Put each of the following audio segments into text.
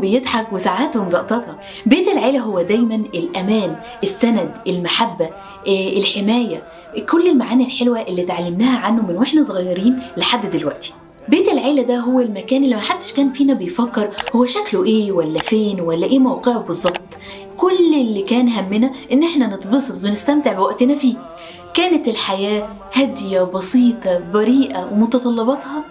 بيضحك وساعاته مزقططة. بيت العيلة هو دايما الأمان السند المحبة آه، الحماية كل المعاني الحلوة اللي اتعلمناها عنه من وإحنا صغيرين لحد دلوقتي. بيت العيلة ده هو المكان اللي محدش كان فينا بيفكر هو شكله إيه ولا فين ولا إيه موقعه بالظبط. كل اللي كان همنا إن إحنا نتبسط ونستمتع بوقتنا فيه. كانت الحياة هادية بسيطة بريئة ومتطلباتها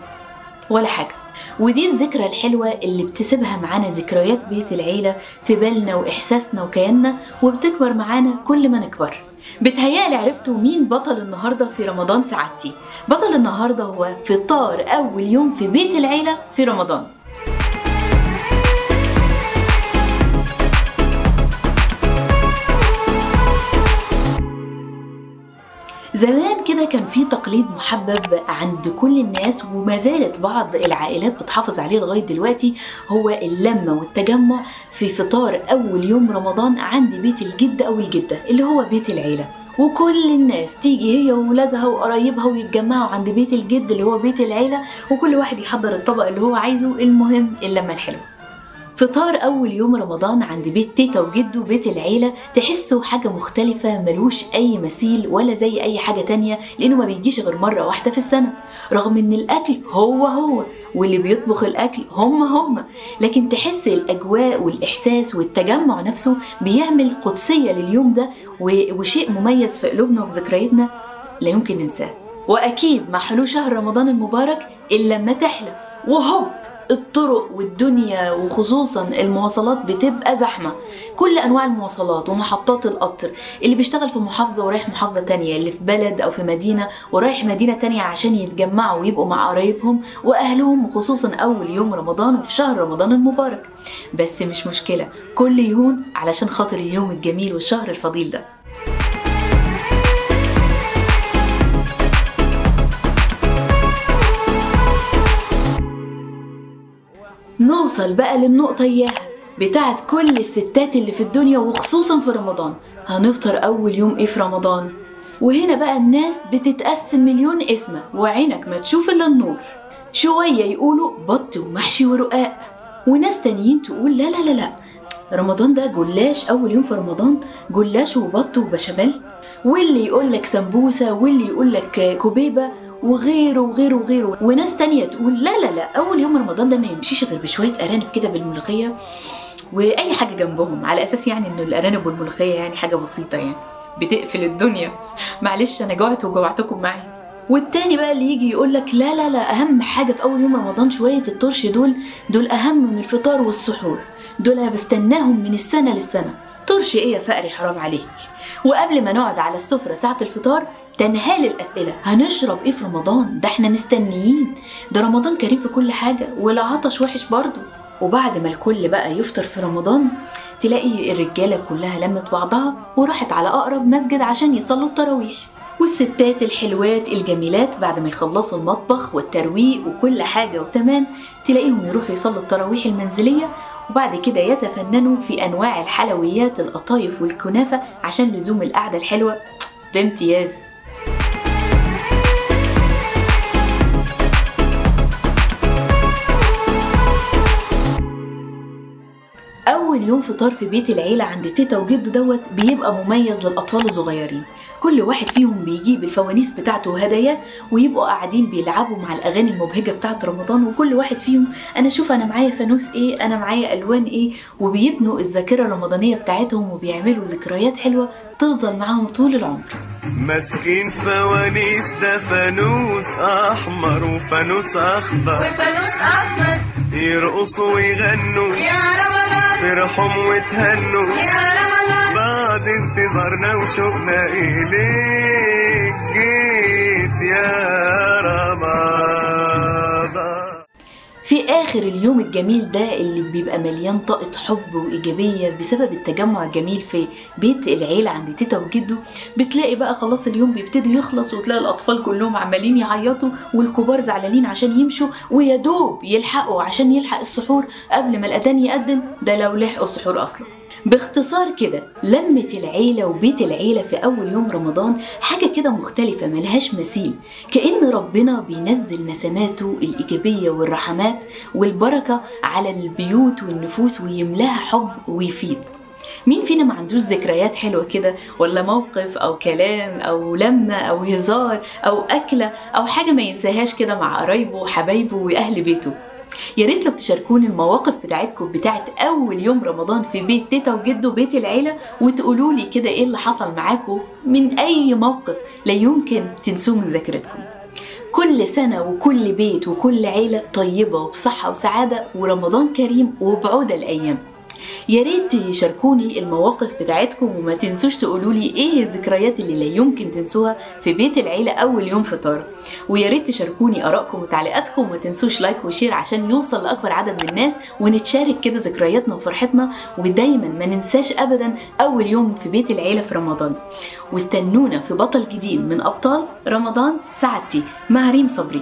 ولا حاجة. ودي الذكرى الحلوة اللي بتسيبها معانا ذكريات بيت العيلة في بالنا وإحساسنا وكياننا وبتكبر معانا كل ما نكبر. بتهيألي عرفتوا مين بطل النهاردة في رمضان سعادتي. بطل النهاردة هو فطار أول يوم في بيت العيلة في رمضان. زمان كده كان في تقليد محبب عند كل الناس وما زالت بعض العائلات بتحافظ عليه لغاية دلوقتي هو اللمة والتجمع في فطار أول يوم رمضان عند بيت الجد أو الجدة اللي هو بيت العيلة. وكل الناس تيجي هي وولادها وقرايبها ويتجمعوا عند بيت الجد اللي هو بيت العيلة وكل واحد يحضر الطبق اللي هو عايزه المهم اللمه الحلوه فطار أول يوم رمضان عند بيت تيتا وجدو بيت العيلة تحسوا حاجة مختلفة ملوش أي مثيل ولا زي أي حاجة تانية لأنه ما بيجيش غير مرة واحدة في السنة. رغم إن الأكل هو هو واللي بيطبخ الأكل هم هم. لكن تحس الأجواء والإحساس والتجمع نفسه بيعمل قدسية لليوم ده وشيء مميز في قلوبنا وفي ذكرياتنا لا يمكن ننساه. وأكيد مع حلول شهر رمضان المبارك إلا لما تحلى. وهوب الطرق والدنيا وخصوصا المواصلات بتبقى زحمة. كل أنواع المواصلات ومحطات القطر اللي بيشتغل في محافظة ورايح محافظة تانية اللي في بلد أو في مدينة ورايح مدينة تانية عشان يتجمعوا ويبقوا مع قرايبهم وأهلهم وخصوصا أول يوم رمضان وفي شهر رمضان المبارك. بس مش مشكلة كل يهون علشان خاطر اليوم الجميل والشهر الفضيل ده. نوصل بقى للنقطة إياها بتاعت كل الستات اللي في الدنيا وخصوصا في رمضان. هنفطر أول يوم إيه في رمضان؟ وهنا بقى الناس بتتقسم مليون اسمة وعينك ما تشوف إلا النور. شوية يقولوا بط ومحشي ورقاق وناس تانيين تقول لا لا لا لا. رمضان ده جلاش أول يوم في رمضان جلاش وبط وبشاميل. واللي يقول لك سمبوسة واللي يقول لك كوبيبة وغيره وغيره وغيره. وناس تانية تقول لا لا لا أول يوم رمضان ده ما يمشيش غير بشوية أرانب كده بالملوخية وأي حاجة جنبهم على أساس يعني إنه الأرانب والملوخية يعني حاجة بسيطة يعني بتقفل الدنيا. معلش أنا جوعت وجوعتكم معايا. والتاني بقى اللي يجي يقول لك لا لا لا أهم حاجة في أول يوم رمضان شوية الطرش دول دول أهم من الفطار والسحور. دول أنا بستناهم من السنة للسنة. طرش إيه يا فقري حرام عليك. وقبل ما نقعد على السفرة ساعة الفطار تنهال الأسئلة. هنشرب إيه في رمضان؟ ده إحنا مستنيين. ده رمضان كريم في كل حاجة والعطش وحش برضه. وبعد ما الكل بقى يفطر في رمضان تلاقي الرجالة كلها لمت بعضها وراحت على أقرب مسجد عشان يصلوا التراويح. والستات الحلوات الجميلات بعد ما يخلصوا المطبخ والترويق وكل حاجة وتمام تلاقيهم يروحوا يصلوا التراويح المنزلية وبعد كده يتفننوا في أنواع الحلويات القطايف والكنافة عشان لزوم القعدة الحلوة. بامتياز. أول يوم فطار في بيت العيلة عند تيتا وجدو دوت بيبقى مميز للأطفال الصغيرين. كل واحد فيهم بيجيب الفوانيس بتاعته وهداياه ويبقوا قاعدين بيلعبوا مع الأغاني المبهجة بتاعت رمضان. وكل واحد فيهم أنا شوف أنا معايا فانوس إيه أنا معايا ألوان إيه وبيبنوا الذاكرة الرمضانية بتاعتهم وبيعملوا ذكريات حلوة تفضل معاهم طول العمر. ماسكين فوانيس ده فانوس أحمر وفانوس أخضر. وفانوس احمر يرقصوا ويغنوا. يا رمضان فرحهم وتهنوا يا رمضان. بعد انتظارنا وشوقنا إليك. جيت يا رمضان. في آخر اليوم الجميل ده اللي بيبقى مليان طاقة حب وإيجابية بسبب التجمع الجميل في بيت العيلة عند تيتا وجدو بتلاقي بقى خلاص اليوم بيبتدي يخلص وتلاقي الأطفال كلهم عمالين يعيطوا والكبار زعلانين عشان يمشوا ويا دوب يلحقوا عشان يلحق السحور قبل ما الأذان يأذن. ده لو لحقوا السحور أصلا. باختصار كده لمة العيلة وبيت العيلة في أول يوم رمضان حاجة كده مختلفة ملهاش مثيل. كأن ربنا بينزل نسماته الإيجابية والرحمات والبركة على البيوت والنفوس ويملاها حب ويفيد. مين فينا ما عندوش ذكريات حلوة كده؟ ولا موقف أو كلام أو لمة أو هزار أو أكلة أو حاجة ما ينساهاش كده مع قرايبه وحبايبه وأهل بيته؟ يا ريت لو تشاركوني المواقف بتاعتكم بتاعت أول يوم رمضان في بيت تيتا وجدو بيت العيلة وتقولوا لي كده إيه اللي حصل معاكم من أي موقف لا يمكن تنسوه من ذاكرتكم. كل سنة وكل بيت وكل عيلة طيبة وبصحة وسعادة ورمضان كريم وبعود الأيام. يا ريت تشاركوني المواقف بتاعتكم وما تنسوش تقولوا لي إيه الذكريات اللي لا يمكن تنسوها في بيت العيلة أول يوم فطار. ويا ريت تشاركوني آرائكم وتعليقاتكم وما تنسوش like و share عشان يوصل لأكبر عدد من الناس ونتشارك كده ذكرياتنا وفرحتنا. ودايما ما ننساش ابدا أول يوم في بيت العيلة في رمضان. واستنونا في بطل جديد من أبطال رمضان سعادتي مع ريم صبري.